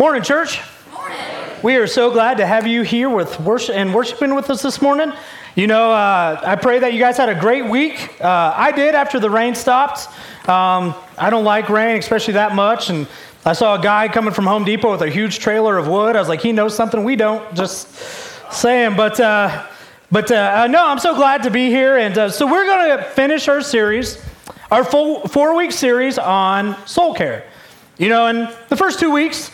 Morning, church. Morning. We are so glad to have you here with worship and worshiping with us this morning. You know, uh, I pray that you guys had a great week. Uh, I did after the rain stopped. Um, I don't like rain, especially that much. And I saw a guy coming from Home Depot with a huge trailer of wood. I was like, he knows something we don't. Just saying. But uh, but uh, no, I'm so glad to be here. And uh, so we're going to finish our series, our full four week series on soul care. You know, in the first two weeks,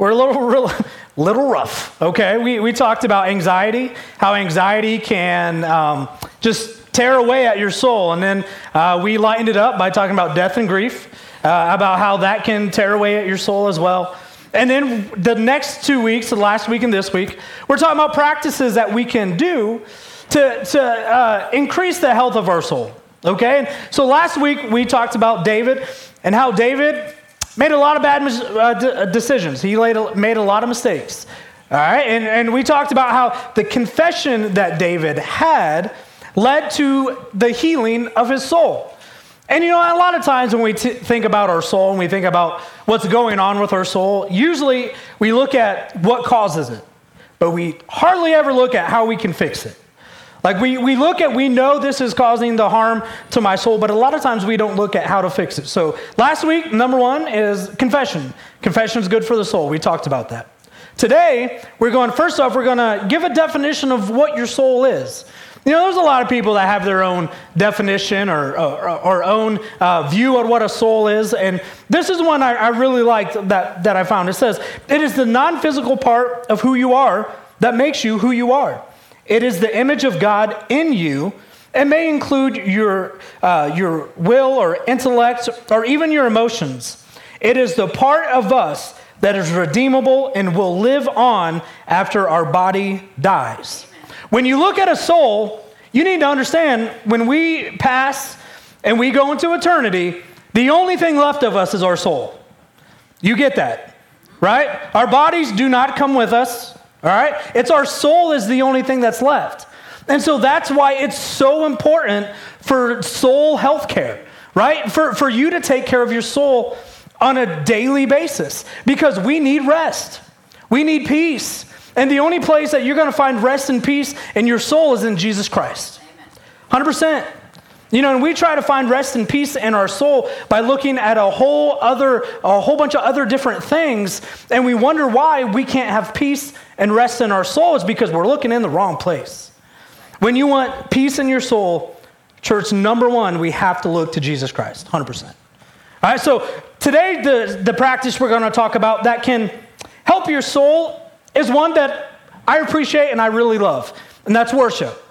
we're a little, real, little rough, okay? We, we talked about anxiety, how anxiety can um, just tear away at your soul. And then uh, we lightened it up by talking about death and grief, uh, about how that can tear away at your soul as well. And then the next two weeks, the last week and this week, we're talking about practices that we can do to, to uh, increase the health of our soul. Okay? So last week we talked about David and how David made a lot of bad uh, d- uh, decisions. He made a lot of mistakes. All right, and, and we talked about how the confession that David had led to the healing of his soul. And you know, a lot of times when we t- think about our soul and we think about what's going on with our soul, usually we look at what causes it, but we hardly ever look at how we can fix it. Like we, we look at, we know this is causing the harm to my soul, but a lot of times we don't look at how to fix it. So last week, number one is confession. Confession is good for the soul. We talked about that. Today, we're going, first off, we're going to give a definition of what your soul is. You know, there's a lot of people that have their own definition or, or, or own uh, view on what a soul is. And this is one I, I really liked that, that I found. It says, it is the non physical part of who you are that makes you who you are. It is the image of God in you. It may include your, uh, your will or intellect or even your emotions. It is the part of us that is redeemable and will live on after our body dies. When you look at a soul, you need to understand when we pass and we go into eternity, the only thing left of us is our soul. You get that, right? Our bodies do not come with us. All right? It's our soul is the only thing that's left. And so that's why it's so important for soul health care, right? For, for you to take care of your soul on a daily basis because we need rest. We need peace. And the only place that you're going to find rest and peace in your soul is in Jesus Christ. 100%. You know, and we try to find rest and peace in our soul by looking at a whole other, a whole bunch of other different things, and we wonder why we can't have peace and rest in our soul. It's because we're looking in the wrong place. When you want peace in your soul, church, number one, we have to look to Jesus Christ, 100%. All right, so today, the, the practice we're going to talk about that can help your soul is one that I appreciate and I really love, and that's worship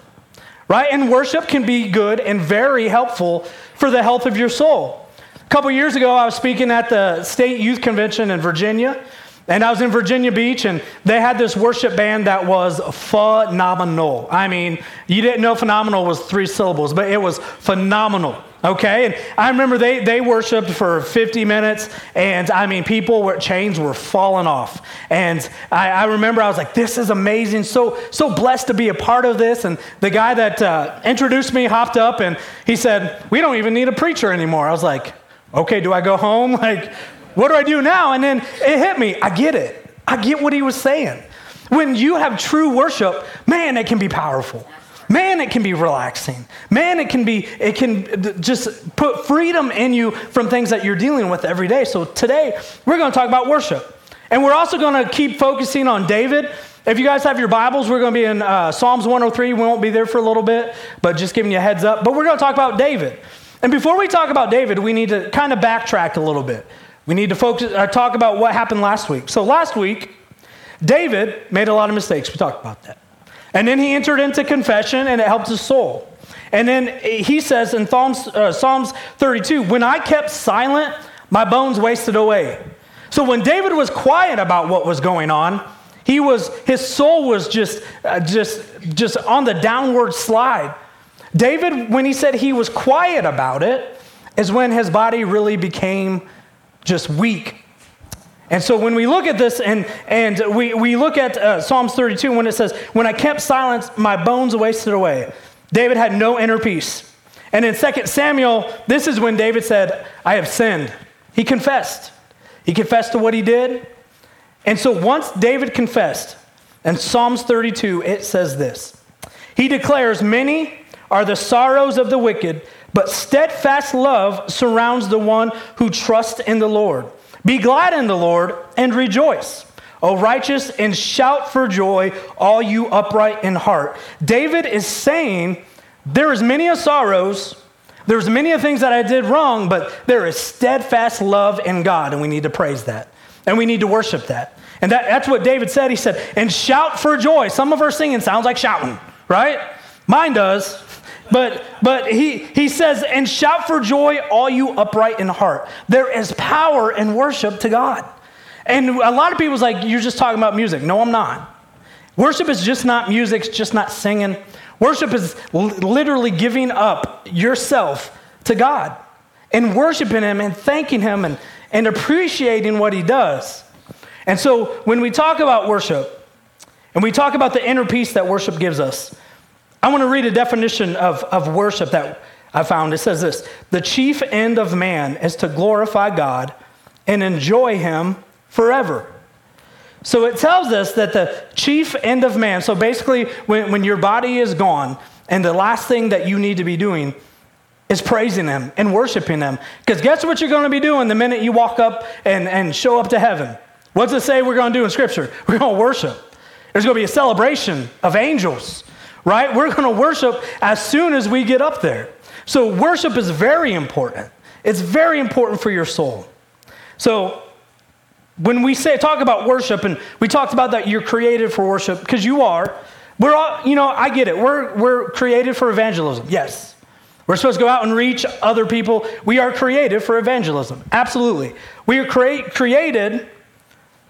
right? And worship can be good and very helpful for the health of your soul. A couple years ago, I was speaking at the state youth convention in Virginia, and I was in Virginia Beach, and they had this worship band that was phenomenal. I mean, you didn't know phenomenal was three syllables, but it was phenomenal. Okay, and I remember they, they worshiped for 50 minutes, and I mean, people were chains were falling off. And I, I remember I was like, this is amazing, so so blessed to be a part of this. And the guy that uh, introduced me hopped up and he said, We don't even need a preacher anymore. I was like, Okay, do I go home? Like, what do I do now? And then it hit me. I get it. I get what he was saying. When you have true worship, man, it can be powerful. Man, it can be relaxing. Man, it can be, it can just put freedom in you from things that you're dealing with every day. So today, we're going to talk about worship. And we're also going to keep focusing on David. If you guys have your Bibles, we're going to be in uh, Psalms 103. We won't be there for a little bit, but just giving you a heads up. But we're going to talk about David. And before we talk about David, we need to kind of backtrack a little bit. We need to focus, uh, talk about what happened last week. So last week, David made a lot of mistakes. We talked about that. And then he entered into confession and it helped his soul. And then he says in Psalms, uh, Psalms 32, when I kept silent, my bones wasted away. So when David was quiet about what was going on, he was his soul was just uh, just just on the downward slide. David when he said he was quiet about it is when his body really became just weak and so when we look at this and, and we, we look at uh, Psalms 32 when it says, When I kept silence, my bones wasted away. David had no inner peace. And in 2 Samuel, this is when David said, I have sinned. He confessed. He confessed to what he did. And so once David confessed, in Psalms 32, it says this He declares, Many are the sorrows of the wicked, but steadfast love surrounds the one who trusts in the Lord. Be glad in the Lord and rejoice. O righteous, and shout for joy, all you upright in heart. David is saying, There is many a sorrows, there's many a things that I did wrong, but there is steadfast love in God, and we need to praise that. And we need to worship that. And that, that's what David said. He said, and shout for joy. Some of our singing sounds like shouting, right? Mine does. But, but he, he says, and shout for joy, all you upright in heart. There is power in worship to God. And a lot of people's like, you're just talking about music. No, I'm not. Worship is just not music, it's just not singing. Worship is literally giving up yourself to God and worshiping Him and thanking Him and, and appreciating what He does. And so when we talk about worship and we talk about the inner peace that worship gives us, I want to read a definition of, of worship that I found. It says this The chief end of man is to glorify God and enjoy Him forever. So it tells us that the chief end of man, so basically, when, when your body is gone, and the last thing that you need to be doing is praising Him and worshiping Him. Because guess what you're going to be doing the minute you walk up and, and show up to heaven? What's it say we're going to do in Scripture? We're going to worship. There's going to be a celebration of angels, right? We're going to worship as soon as we get up there. So, worship is very important. It's very important for your soul. So, when we say talk about worship, and we talked about that you're created for worship, because you are. We're all, you know, I get it. We're, we're created for evangelism. Yes. We're supposed to go out and reach other people. We are created for evangelism. Absolutely. We are create, created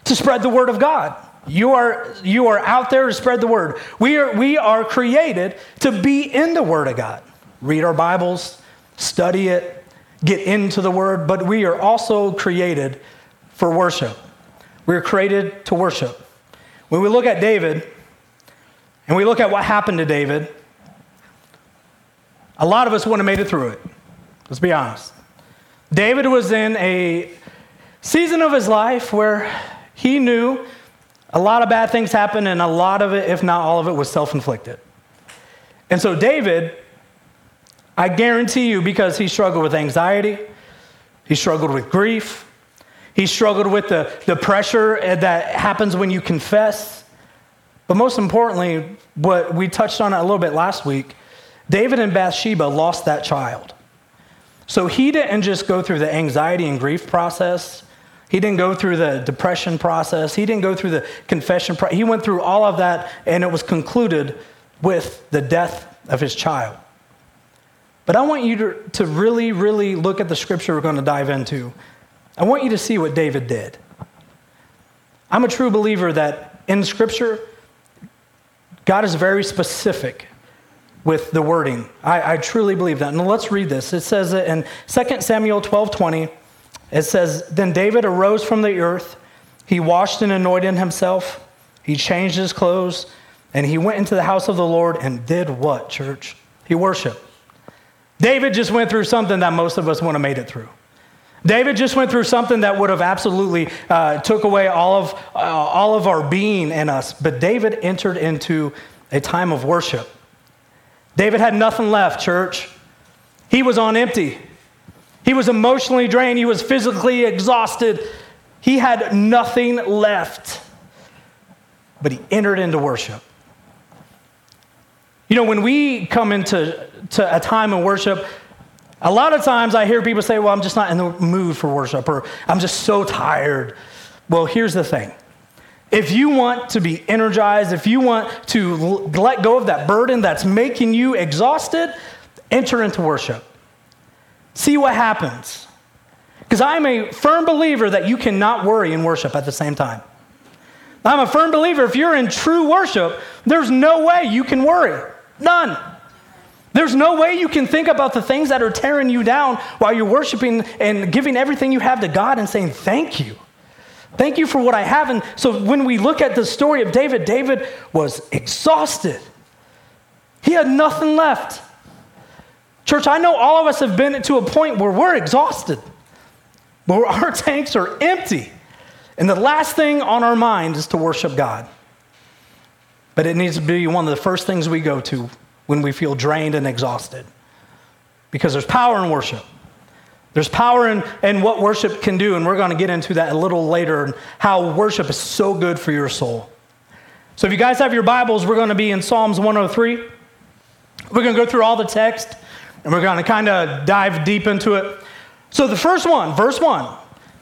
to spread the word of God. You are, you are out there to spread the word. We are, we are created to be in the word of God. Read our Bibles, study it, get into the word, but we are also created for worship. We are created to worship. When we look at David and we look at what happened to David, a lot of us wouldn't have made it through it. Let's be honest. David was in a season of his life where he knew a lot of bad things happened, and a lot of it, if not all of it, was self inflicted. And so, David, I guarantee you, because he struggled with anxiety, he struggled with grief, he struggled with the, the pressure eh, that happens when you confess. But most importantly, what we touched on a little bit last week, David and Bathsheba lost that child. So he didn't just go through the anxiety and grief process he didn't go through the depression process. He didn't go through the confession process. He went through all of that, and it was concluded with the death of his child. But I want you to, to really, really look at the scripture we're going to dive into. I want you to see what David did. I'm a true believer that in scripture, God is very specific with the wording. I, I truly believe that. And let's read this. It says it in 2 Samuel 12 20, it says, Then David arose from the earth. He washed and anointed himself. He changed his clothes. And he went into the house of the Lord and did what, church? He worshiped. David just went through something that most of us wouldn't have made it through. David just went through something that would have absolutely uh, took away all of, uh, all of our being in us. But David entered into a time of worship. David had nothing left, church. He was on empty. He was emotionally drained, he was physically exhausted. He had nothing left. But he entered into worship. You know, when we come into to a time of worship, a lot of times I hear people say, Well, I'm just not in the mood for worship, or I'm just so tired. Well, here's the thing if you want to be energized, if you want to let go of that burden that's making you exhausted, enter into worship. See what happens. Because I'm a firm believer that you cannot worry and worship at the same time. I'm a firm believer if you're in true worship, there's no way you can worry. None. There's no way you can think about the things that are tearing you down while you're worshiping and giving everything you have to God and saying, Thank you. Thank you for what I have. And so when we look at the story of David, David was exhausted. He had nothing left. Church, I know all of us have been to a point where we're exhausted, where our tanks are empty. And the last thing on our mind is to worship God. But it needs to be one of the first things we go to when we feel drained and exhausted. Because there's power in worship. There's power in, in what worship can do, and we're going to get into that a little later and how worship is so good for your soul. So, if you guys have your Bibles, we're going to be in Psalms 103. We're going to go through all the text, and we're going to kind of dive deep into it. So, the first one, verse 1,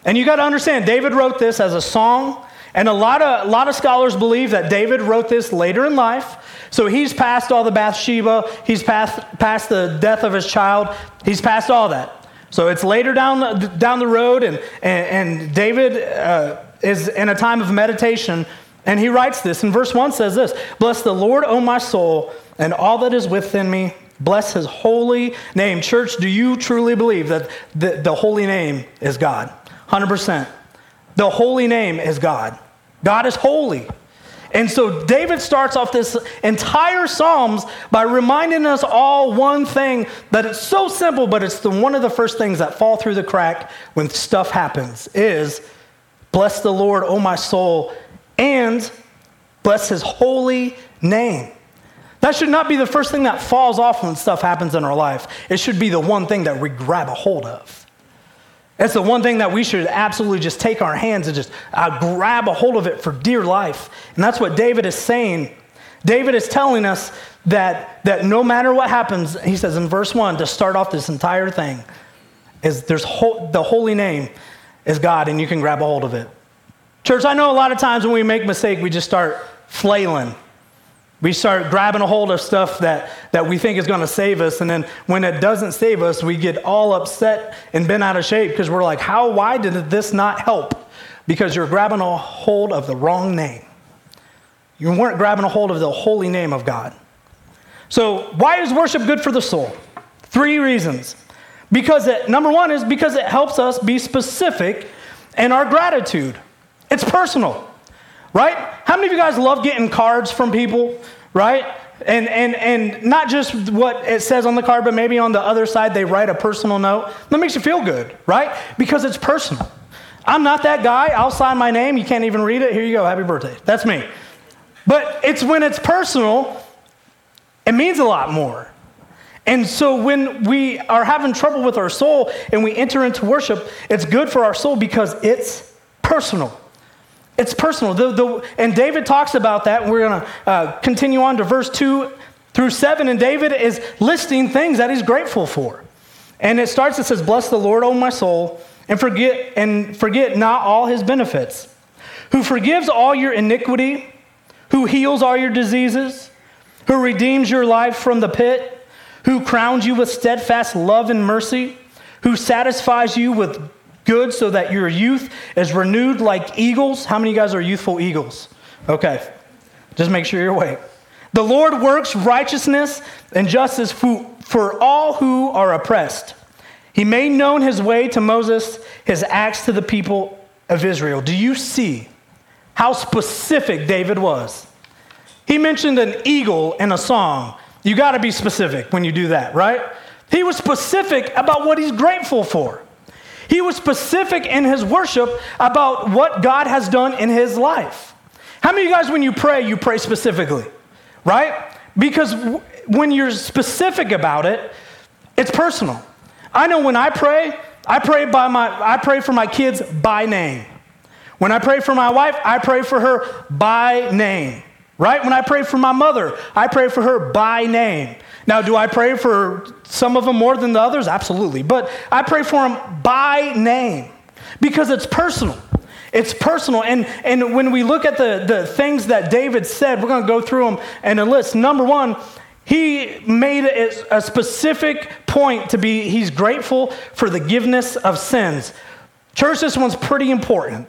and you got to understand, David wrote this as a song, and a lot of, a lot of scholars believe that David wrote this later in life. So he's past all the Bathsheba, he's past, past the death of his child, he's past all that. So it's later down the, down the road, and, and, and David uh, is in a time of meditation, and he writes this. And verse 1 says this Bless the Lord, O my soul, and all that is within me. Bless his holy name. Church, do you truly believe that the, the holy name is God? 100%. The holy name is God. God is holy. And so David starts off this entire Psalms by reminding us all one thing that it's so simple, but it's the, one of the first things that fall through the crack when stuff happens is bless the Lord, O my soul, and bless his holy name. That should not be the first thing that falls off when stuff happens in our life. It should be the one thing that we grab a hold of. It's the one thing that we should absolutely just take our hands and just uh, grab a hold of it for dear life. And that's what David is saying. David is telling us that, that no matter what happens, he says in verse 1 to start off this entire thing, is there's ho- the holy name is God, and you can grab a hold of it. Church, I know a lot of times when we make mistake, we just start flailing we start grabbing a hold of stuff that, that we think is going to save us. And then when it doesn't save us, we get all upset and bent out of shape because we're like, how, why did this not help? Because you're grabbing a hold of the wrong name. You weren't grabbing a hold of the holy name of God. So, why is worship good for the soul? Three reasons. Because it, number one is because it helps us be specific in our gratitude. It's personal right? How many of you guys love getting cards from people, right? And, and, and not just what it says on the card, but maybe on the other side they write a personal note. That makes you feel good, right? Because it's personal. I'm not that guy. I'll sign my name. You can't even read it. Here you go. Happy birthday. That's me. But it's when it's personal, it means a lot more. And so when we are having trouble with our soul and we enter into worship, it's good for our soul because it's personal. It's personal. The, the, and David talks about that. We're going to uh, continue on to verse 2 through 7. And David is listing things that he's grateful for. And it starts, it says, Bless the Lord, O my soul, and forget, and forget not all his benefits, who forgives all your iniquity, who heals all your diseases, who redeems your life from the pit, who crowns you with steadfast love and mercy, who satisfies you with good so that your youth is renewed like eagles. How many of you guys are youthful eagles? Okay. Just make sure you're awake. The Lord works righteousness and justice for all who are oppressed. He made known his way to Moses, his acts to the people of Israel. Do you see how specific David was? He mentioned an eagle in a song. You got to be specific when you do that, right? He was specific about what he's grateful for. He was specific in his worship about what God has done in his life. How many of you guys, when you pray, you pray specifically? Right? Because w- when you're specific about it, it's personal. I know when I pray, I pray by my I pray for my kids by name. When I pray for my wife, I pray for her by name. Right? When I pray for my mother, I pray for her by name. Now, do I pray for some of them more than the others? Absolutely. But I pray for them by name because it's personal. It's personal. And, and when we look at the, the things that David said, we're going to go through them in a list. Number one, he made a, a specific point to be, he's grateful for the forgiveness of sins. Church, this one's pretty important.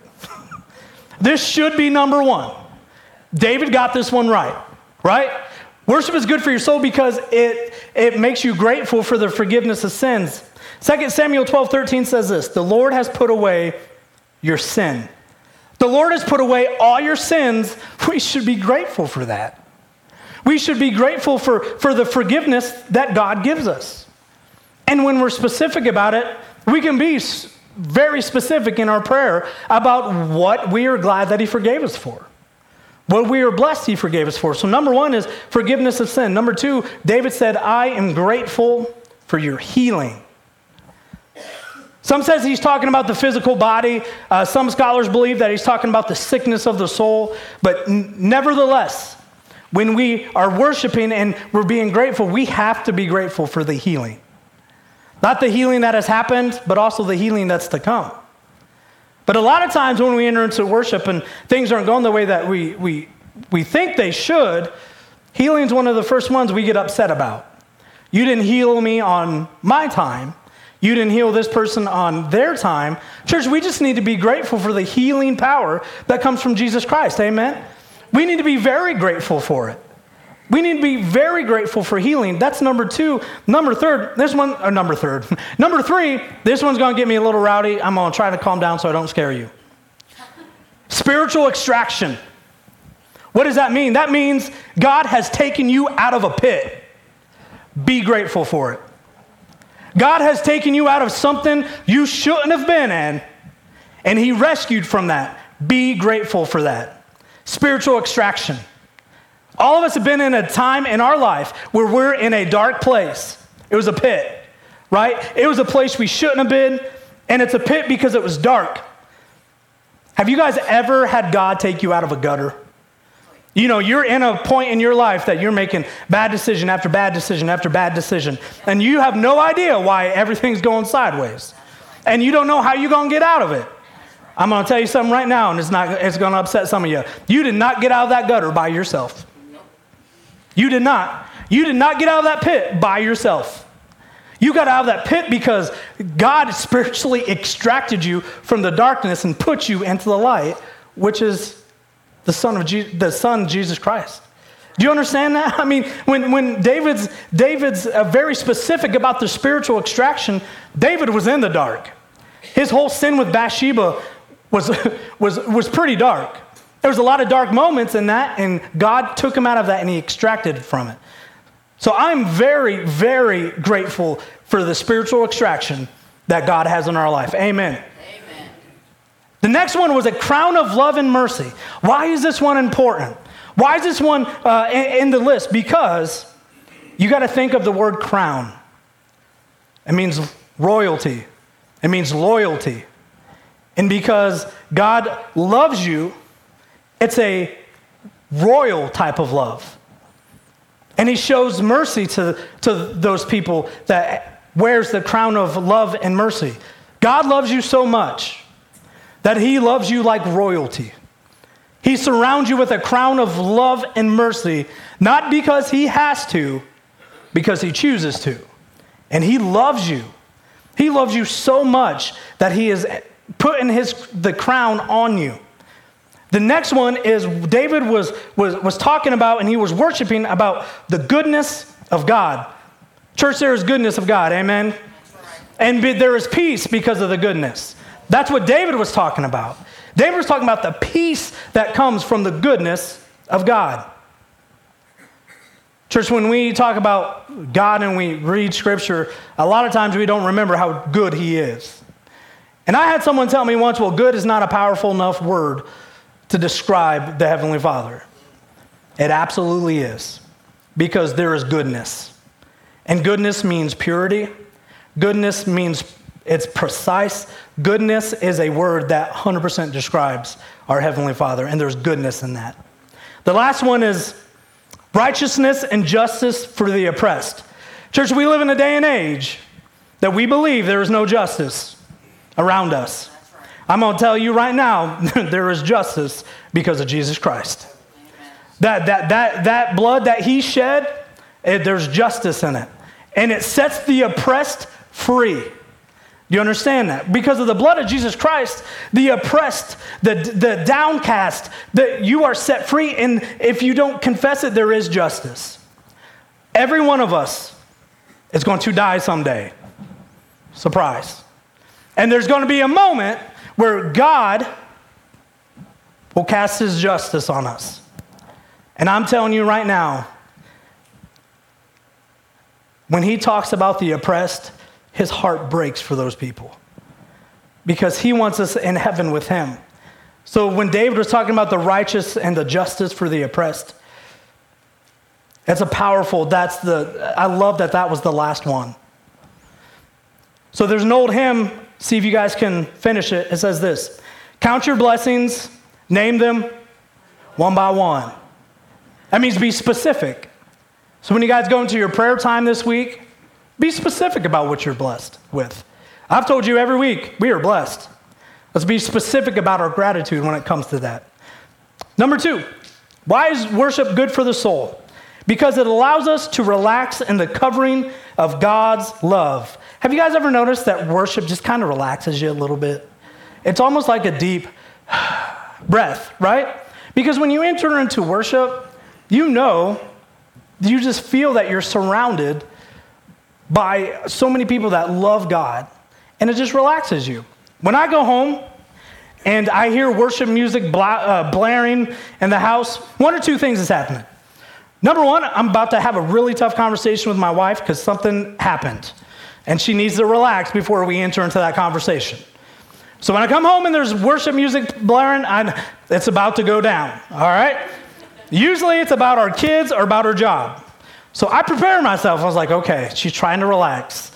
this should be number one. David got this one right, right? Worship is good for your soul because it, it makes you grateful for the forgiveness of sins. 2 Samuel 12 13 says this The Lord has put away your sin. The Lord has put away all your sins. We should be grateful for that. We should be grateful for, for the forgiveness that God gives us. And when we're specific about it, we can be very specific in our prayer about what we are glad that He forgave us for. What we are blessed He forgave us for. So, number one is forgiveness of sin. Number two, David said, I am grateful for your healing. Some says he's talking about the physical body. Uh, some scholars believe that he's talking about the sickness of the soul. But n- nevertheless, when we are worshiping and we're being grateful, we have to be grateful for the healing. Not the healing that has happened, but also the healing that's to come. But a lot of times when we enter into worship and things aren't going the way that we, we, we think they should, healing is one of the first ones we get upset about. You didn't heal me on my time. You didn't heal this person on their time. Church, we just need to be grateful for the healing power that comes from Jesus Christ. Amen? We need to be very grateful for it. We need to be very grateful for healing. That's number two. Number third, this one, or number third. number three, this one's to get me a little rowdy. I'm to try to calm down so I don't scare you. Spiritual extraction. What does that mean? That means God has taken you out of a pit. Be grateful for it. God has taken you out of something you shouldn't have been in, and He rescued from that. Be grateful for that. Spiritual extraction. All of us have been in a time in our life where we're in a dark place. It was a pit, right? It was a place we shouldn't have been, and it's a pit because it was dark. Have you guys ever had God take you out of a gutter? You know, you're in a point in your life that you're making bad decision after bad decision after bad decision, and you have no idea why everything's going sideways. And you don't know how you're going to get out of it. I'm going to tell you something right now, and it's, not, it's going to upset some of you. You did not get out of that gutter by yourself. You did not. You did not get out of that pit by yourself. You got out of that pit because God spiritually extracted you from the darkness and put you into the light, which is the Son of Je- the Son Jesus Christ. Do you understand that? I mean, when, when David's, David's uh, very specific about the spiritual extraction, David was in the dark. His whole sin with Bathsheba was, was, was pretty dark. There was a lot of dark moments in that, and God took him out of that and he extracted from it. So I'm very, very grateful for the spiritual extraction that God has in our life. Amen. Amen. The next one was a crown of love and mercy. Why is this one important? Why is this one uh, in, in the list? Because you got to think of the word crown. It means royalty, it means loyalty. And because God loves you, it's a royal type of love. And he shows mercy to, to those people that wears the crown of love and mercy. God loves you so much that he loves you like royalty. He surrounds you with a crown of love and mercy, not because he has to, because he chooses to. And he loves you. He loves you so much that he is putting his, the crown on you. The next one is David was, was, was talking about and he was worshiping about the goodness of God. Church, there is goodness of God, amen? And there is peace because of the goodness. That's what David was talking about. David was talking about the peace that comes from the goodness of God. Church, when we talk about God and we read scripture, a lot of times we don't remember how good he is. And I had someone tell me once, well, good is not a powerful enough word to describe the Heavenly Father. It absolutely is, because there is goodness. And goodness means purity, goodness means it's precise. Goodness is a word that 100% describes our Heavenly Father, and there's goodness in that. The last one is righteousness and justice for the oppressed. Church, we live in a day and age that we believe there is no justice around us. I'm going to tell you right now, there is justice because of Jesus Christ. That, that, that, that blood that he shed, it, there's justice in it. And it sets the oppressed free. Do you understand that? Because of the blood of Jesus Christ, the oppressed, the, the downcast, that you are set free. And if you don't confess it, there is justice. Every one of us is going to die someday. Surprise. And there's going to be a moment where God will cast his justice on us. And I'm telling you right now, when he talks about the oppressed, his heart breaks for those people. because he wants us in heaven with him. So when David was talking about the righteous and the justice for the oppressed, that's a powerful, that's the, I love that that was the last one. So there's an old hymn, see if you guys can finish it. It says this Count your blessings, name them one by one. That means be specific. So when you guys go into your prayer time this week, be specific about what you're blessed with. I've told you every week, we are blessed. Let's be specific about our gratitude when it comes to that. Number two, why is worship good for the soul? Because it allows us to relax in the covering of God's love. Have you guys ever noticed that worship just kind of relaxes you a little bit? It's almost like a deep breath, right? Because when you enter into worship, you know, you just feel that you're surrounded by so many people that love God, and it just relaxes you. When I go home and I hear worship music bla- uh, blaring in the house, one or two things is happening. Number one, I'm about to have a really tough conversation with my wife because something happened, and she needs to relax before we enter into that conversation. So when I come home and there's worship music blaring, I, it's about to go down, all right? Usually it's about our kids or about our job. So I prepare myself. I was like, okay, she's trying to relax.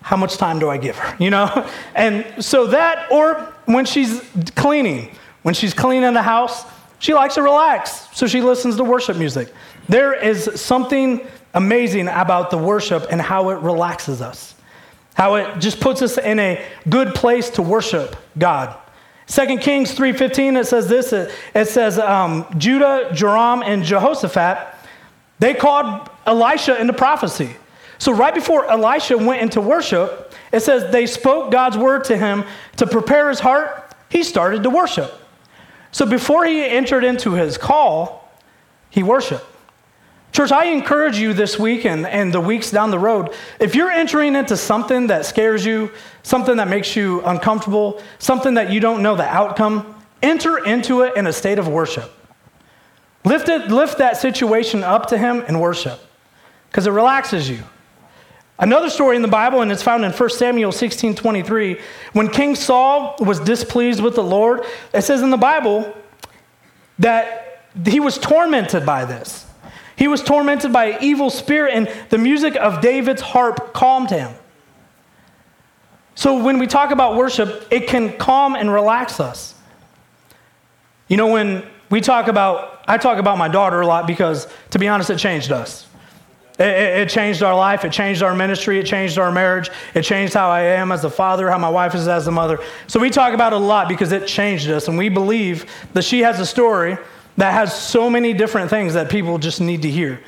How much time do I give her? You know? And so that, or when she's cleaning, when she's cleaning the house, she likes to relax. So she listens to worship music. There is something amazing about the worship and how it relaxes us, how it just puts us in a good place to worship God. 2 Kings 3.15, it says this. It, it says, um, Judah, Joram, and Jehoshaphat, they called Elisha into prophecy. So right before Elisha went into worship, it says they spoke God's word to him to prepare his heart. He started to worship. So before he entered into his call, he worshiped. Church, I encourage you this week and, and the weeks down the road, if you're entering into something that scares you, something that makes you uncomfortable, something that you don't know the outcome, enter into it in a state of worship. Lift, it, lift that situation up to Him and worship because it relaxes you. Another story in the Bible, and it's found in 1 Samuel 16 23, when King Saul was displeased with the Lord, it says in the Bible that he was tormented by this. He was tormented by an evil spirit, and the music of David's harp calmed him. So when we talk about worship, it can calm and relax us. You know, when we talk about, I talk about my daughter a lot because, to be honest, it changed us. It, it, it, changed our life. It changed our ministry. It changed our marriage. It changed how I am as a father, how my wife is as a mother. So we talk about it a lot because it changed us. And we believe that she has a story that has so many different things that people just need to hear.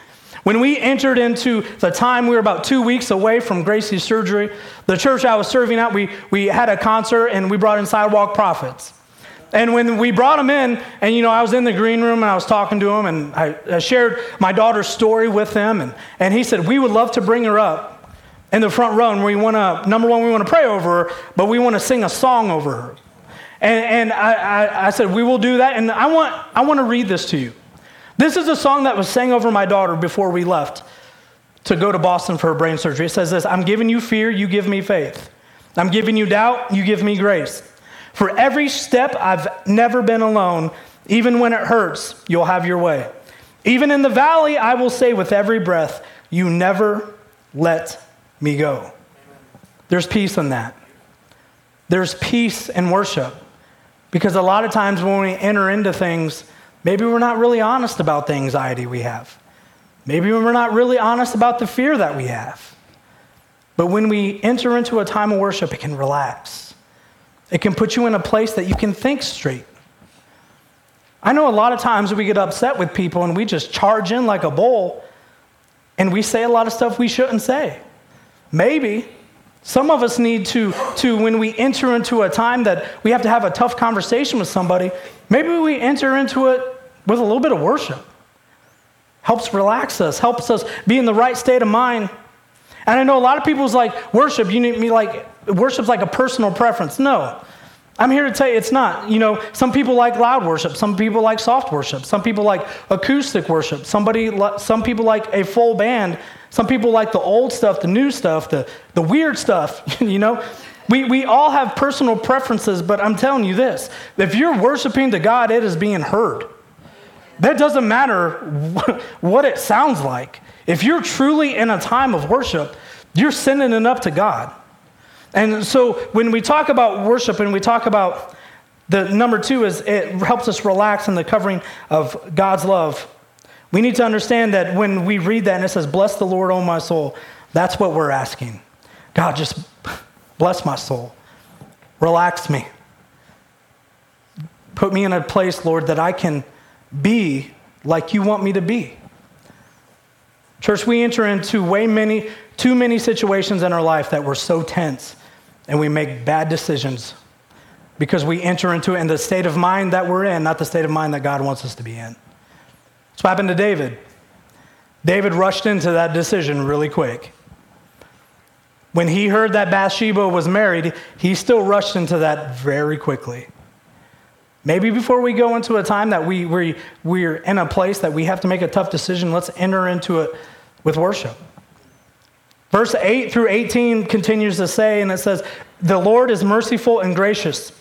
When we entered into the time, we were about two weeks away from Gracie's surgery. The church I was serving at, we, we had a concert and we brought in Sidewalk Prophets. And when we brought him in, and you know, I was in the green room and I was talking to him, and I, I shared my daughter's story with him, and, and he said, We would love to bring her up in the front row, and we want to, number one, we want to pray over her, but we want to sing a song over her. And, and I, I, I said, We will do that. And I want, I want to read this to you. This is a song that was sang over my daughter before we left to go to Boston for her brain surgery. It says this I'm giving you fear, you give me faith. I'm giving you doubt, you give me grace. For every step, I've never been alone. Even when it hurts, you'll have your way. Even in the valley, I will say with every breath, You never let me go. There's peace in that. There's peace in worship. Because a lot of times when we enter into things, maybe we're not really honest about the anxiety we have. Maybe we're not really honest about the fear that we have. But when we enter into a time of worship, it can relax. It can put you in a place that you can think straight. I know a lot of times we get upset with people and we just charge in like a bull and we say a lot of stuff we shouldn't say. Maybe some of us need to, to, when we enter into a time that we have to have a tough conversation with somebody, maybe we enter into it with a little bit of worship. Helps relax us, helps us be in the right state of mind. And I know a lot of people's like, worship, you need me like, worship's like a personal preference. No. I'm here to tell you it's not. You know, some people like loud worship, some people like soft worship, some people like acoustic worship, somebody some people like a full band, some people like the old stuff, the new stuff, the, the weird stuff, you know. We, we all have personal preferences, but I'm telling you this if you're worshiping to God, it is being heard. That doesn't matter what it sounds like. If you're truly in a time of worship, you're sending it up to God. And so when we talk about worship and we talk about the number two is it helps us relax in the covering of God's love. We need to understand that when we read that and it says, Bless the Lord, O my soul, that's what we're asking. God, just bless my soul. Relax me. Put me in a place, Lord, that I can be like you want me to be. Church, we enter into way many, too many situations in our life that we're so tense and we make bad decisions because we enter into it in the state of mind that we're in, not the state of mind that God wants us to be in. That's what happened to David. David rushed into that decision really quick. When he heard that Bathsheba was married, he still rushed into that very quickly. Maybe before we go into a time that we, we, we're in a place that we have to make a tough decision, let's enter into it with worship. Verse 8 through 18 continues to say, and it says, The Lord is merciful and gracious,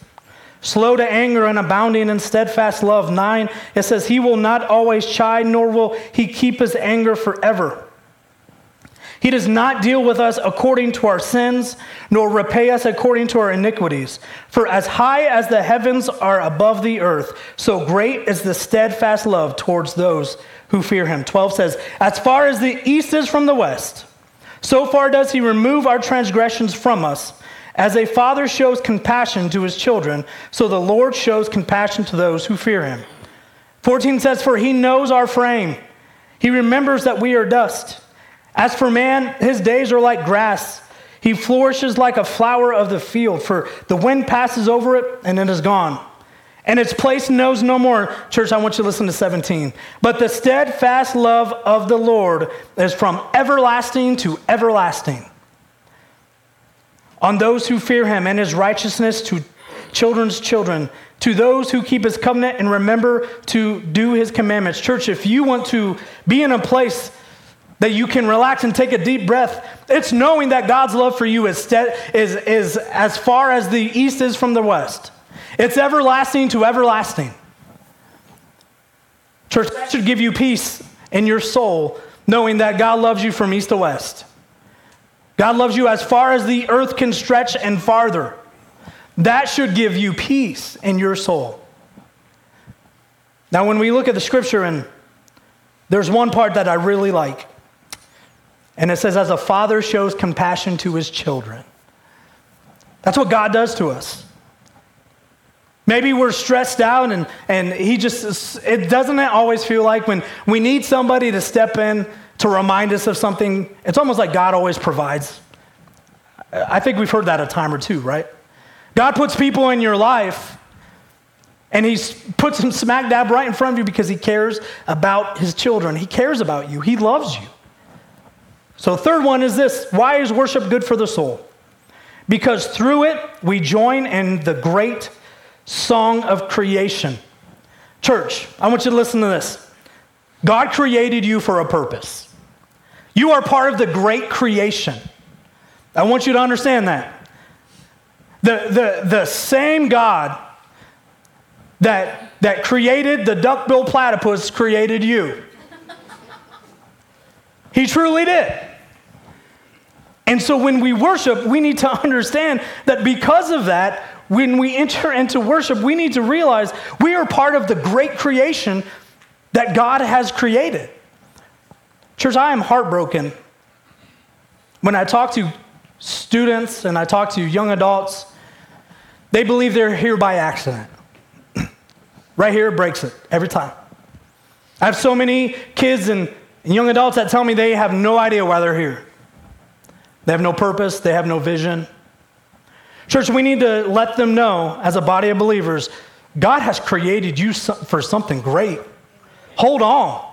slow to anger and abounding in steadfast love. 9, it says, He will not always chide, nor will He keep His anger forever. He does not deal with us according to our sins, nor repay us according to our iniquities. For as high as the heavens are above the earth, so great is the steadfast love towards those who fear him. 12 says, As far as the east is from the west, so far does he remove our transgressions from us. As a father shows compassion to his children, so the Lord shows compassion to those who fear him. 14 says, For he knows our frame, he remembers that we are dust. As for man, his days are like grass. He flourishes like a flower of the field, for the wind passes over it and it is gone. And its place knows no more. Church, I want you to listen to 17. But the steadfast love of the Lord is from everlasting to everlasting on those who fear him, and his righteousness to children's children, to those who keep his covenant and remember to do his commandments. Church, if you want to be in a place that you can relax and take a deep breath. It's knowing that God's love for you is, is, is as far as the east is from the west. It's everlasting to everlasting. Church, that should give you peace in your soul, knowing that God loves you from east to west. God loves you as far as the earth can stretch and farther. That should give you peace in your soul. Now, when we look at the scripture, and there's one part that I really like. And it says, as a father shows compassion to his children. That's what God does to us. Maybe we're stressed out and, and he just, it doesn't always feel like when we need somebody to step in to remind us of something, it's almost like God always provides. I think we've heard that a time or two, right? God puts people in your life and he puts them smack dab right in front of you because he cares about his children. He cares about you, he loves you. So, third one is this why is worship good for the soul? Because through it, we join in the great song of creation. Church, I want you to listen to this. God created you for a purpose. You are part of the great creation. I want you to understand that. The, the, the same God that, that created the duckbill platypus created you. He truly did. And so when we worship, we need to understand that because of that, when we enter into worship, we need to realize we are part of the great creation that God has created. Church, I am heartbroken when I talk to students and I talk to young adults. They believe they're here by accident. right here, breaks it every time. I have so many kids and young adults that tell me they have no idea why they're here. They have no purpose, they have no vision. Church, we need to let them know, as a body of believers, God has created you for something great. Hold on.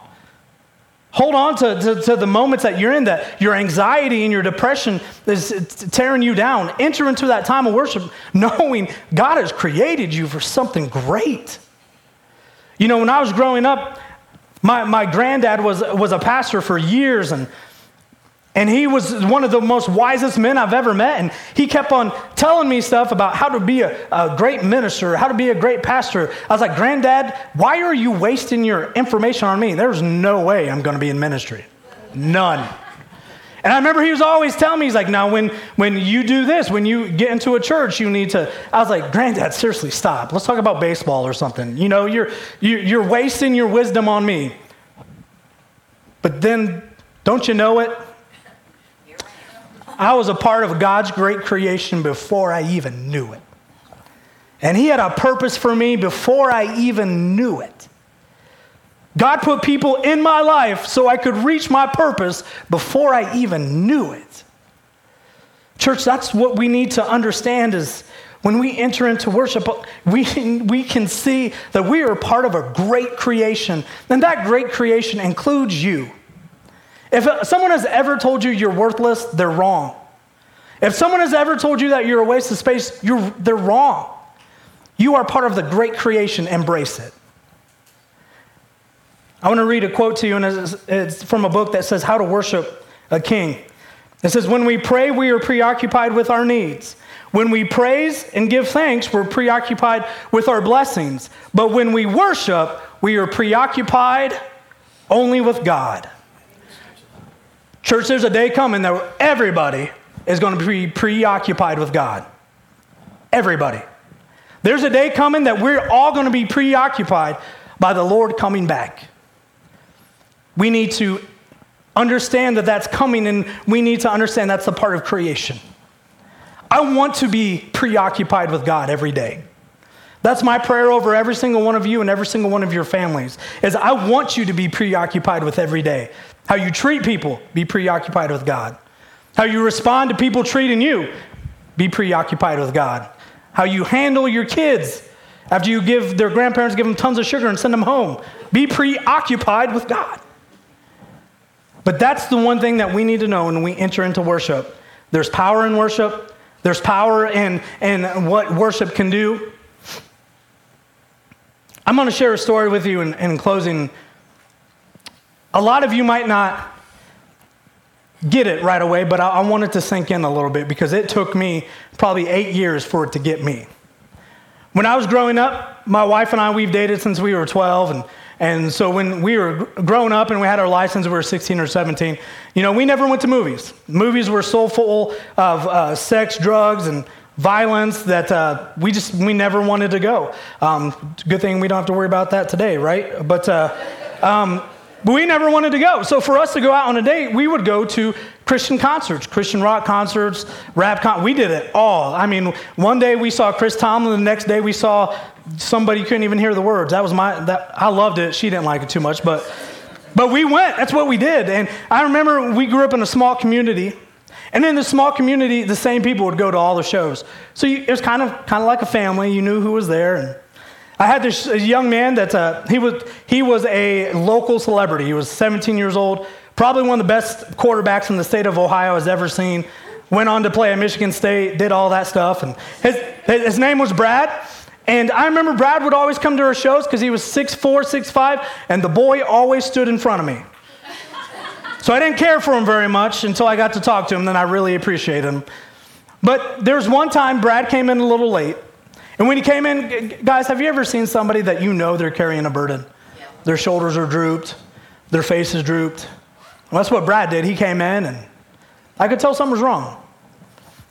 Hold on to, to, to, the moments that you're in, that your anxiety and your depression is tearing you down. Enter into that time of worship knowing God has created you for something great. You know, when I was growing up, my, my granddad was, was a pastor for years, and And he was one of the most wisest men I've ever met. And he kept on telling me stuff about how to be a, a, great minister, how to be a great pastor. I was like, Granddad, why are you wasting your information on me? There's no way I'm going to be in ministry. None. And I remember he was always telling me, he's like, now when, when you do this, when you get into a church, you need to. I was like, Granddad, seriously, stop. Let's talk about baseball or something. You know, you're, you're wasting your wisdom on me. But then, don't you know it? I was a part of God's great creation before I even knew it. And He had a purpose for me before I even knew it. God put people in my life so I could reach my purpose before I even knew it. Church, that's what we need to understand is when we enter into worship, we, we can see that we are part of a great creation, and that great creation includes you. If someone has ever told you you're worthless, they're wrong. If someone has ever told you that you're a waste of space, you're, they're wrong. You are part of the great creation, embrace it. I want to read a quote to you, and it's, it's from a book that says How to Worship a King. It says, When we pray, we are preoccupied with our needs. When we praise and give thanks, we're preoccupied with our blessings. But when we worship, we are preoccupied only with God. Church, there's a day coming that everybody is going to be preoccupied with God. Everybody. There's a day coming that we're all going to be preoccupied by the Lord coming back. We need to understand that that's coming, and we need to understand that's a part of creation. I want to be preoccupied with God every day. That's my prayer over every single one of you and every single one of your families. Is I want you to be preoccupied with every day. How you treat people, be preoccupied with God. How you respond to people treating you, be preoccupied with God. How you handle your kids after you give their grandparents give them tons of sugar and send them home, be preoccupied with God. But that's the one thing that we need to know when we enter into worship. There's power in worship. There's power in, in what worship can do. I'm going to share a story with you in, in closing. A lot of you might not get it right away, but I, I want it to sink in a little bit because it took me probably eight years for it to get me. When I was growing up, my wife and I, we've dated since we were 12, and and so when we were growing up and we had our license, we were 16 or 17, you know, we never went to movies. Movies were so full of uh, sex, drugs, and violence that uh, we just, we never wanted to go. Um, good thing we don't have to worry about that today, right? But, uh, um, but we never wanted to go. So for us to go out on a date, we would go to Christian concerts, Christian rock concerts, rap con- We did it all. I mean, one day we saw Chris Tomlin, the next day we saw somebody couldn't even hear the words. That was my that I loved it. She didn't like it too much, but but we went. That's what we did. And I remember we grew up in a small community. And in the small community, the same people would go to all the shows. So you, it was kind of kind of like a family. You knew who was there. And I had this young man that uh, he was he was a local celebrity. He was 17 years old, probably one of the best quarterbacks in the state of Ohio has ever seen. Went on to play at Michigan State, did all that stuff, and his his name was Brad. And I remember Brad would always come to our shows because he was 6'4, 6'5, and the boy always stood in front of me. So I didn't care for him very much until I got to talk to him, then I really appreciated him. But there's one time Brad came in a little late. And when he came in, guys, have you ever seen somebody that you know they're carrying a burden? Yeah. Their shoulders are drooped, their face is drooped. Well, that's what Brad did. He came in, and I could tell something was wrong.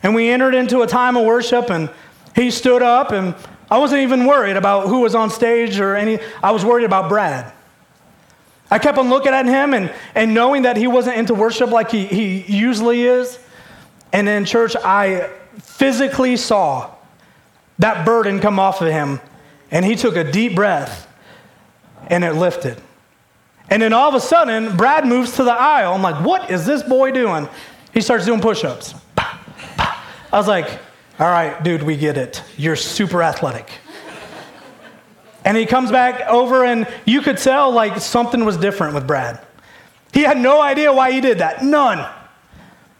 And we entered into a time of worship, and he stood up, and I wasn't even worried about who was on stage or any, I was worried about Brad. I kept on looking at him and, and knowing that he wasn't into worship like he, he usually is. And in church, I physically saw that burden come off of him. And he took a deep breath and it lifted. And then all of a sudden, Brad moves to the aisle. I'm like, what is this boy doing? He starts doing push ups. I was like, all right, dude, we get it. You're super athletic. And he comes back over, and you could tell like something was different with Brad. He had no idea why he did that. None.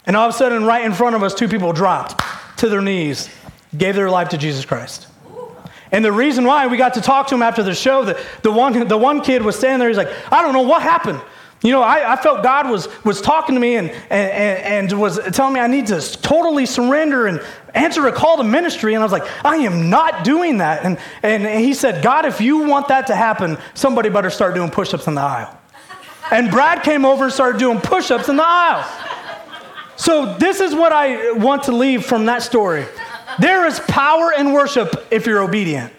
And all of a sudden, right in front of us, two people dropped to their knees, gave their life to Jesus Christ. And the reason why we got to talk to him after the show, the, the, one, the one kid was standing there, he's like, I don't know what happened. You know, I, I, felt God was, was talking to me and, and, and was telling me I need to totally surrender and answer a call to ministry. And I was like, I am not doing that. And, and he said, God, if you want that to happen, somebody better start doing push ups in the aisle. And Brad came over and started doing push ups in the aisle. So, this is what I want to leave from that story. There is power in worship if you're obedient.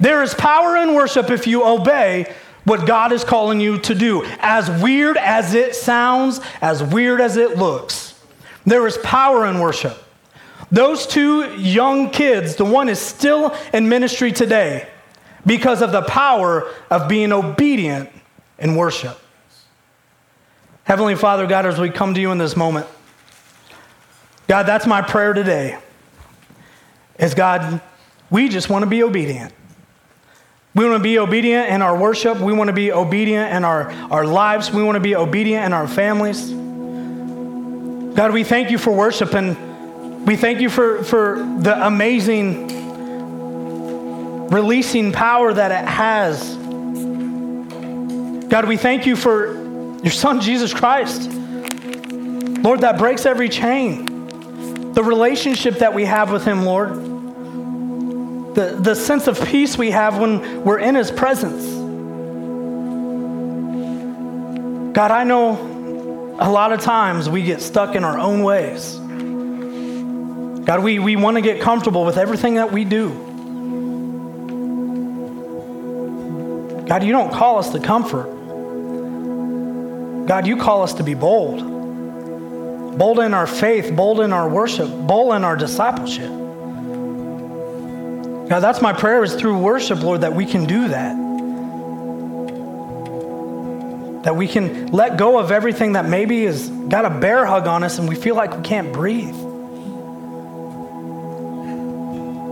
There is power in worship if you obey what God is calling you to do. As weird as it sounds, as weird as it looks, there is power in worship. Those two young kids, the one is still in ministry today because of the power of being obedient in worship. Heavenly Father, God, as we come to you in this moment, God, that's my prayer today. Is God, we just want to be obedient. We want to be obedient in our worship. We want to be obedient in our, our lives. We want to be obedient in our families. God, we thank you for worship and we thank you for, for the amazing releasing power that it has. God, we thank you for your son, Jesus Christ. Lord, that breaks every chain. The relationship that we have with him, Lord the, the sense of peace we have when we're in His presence. God, I know a lot of times we get stuck in our own ways. God, we, we want to get comfortable with everything that we do. God, you don't call us to comfort. God, you call us to be bold. Bold in our faith, bold in our worship, bold in our discipleship. God, that's my prayer is through worship, Lord, that we can do that. That we can let go of everything that maybe has got a bear hug on us and we feel like we can't breathe.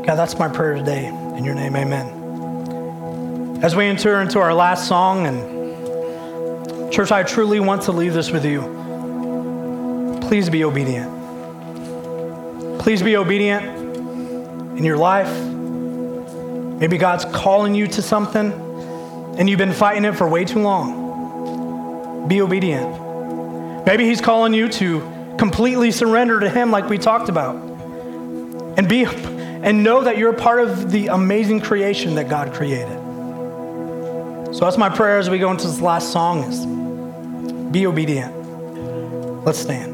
God, that's my prayer today. In your name, amen. As we enter into our last song, and church, I truly want to leave this with you. Please be obedient. Please be obedient in your life Maybe God's calling you to something and you've been fighting it for way too long. Be obedient. Maybe He's calling you to completely surrender to Him, like we talked about. And be and know that you're a part of the amazing creation that God created. So that's my prayer as we go into this last song is be obedient. Let's stand.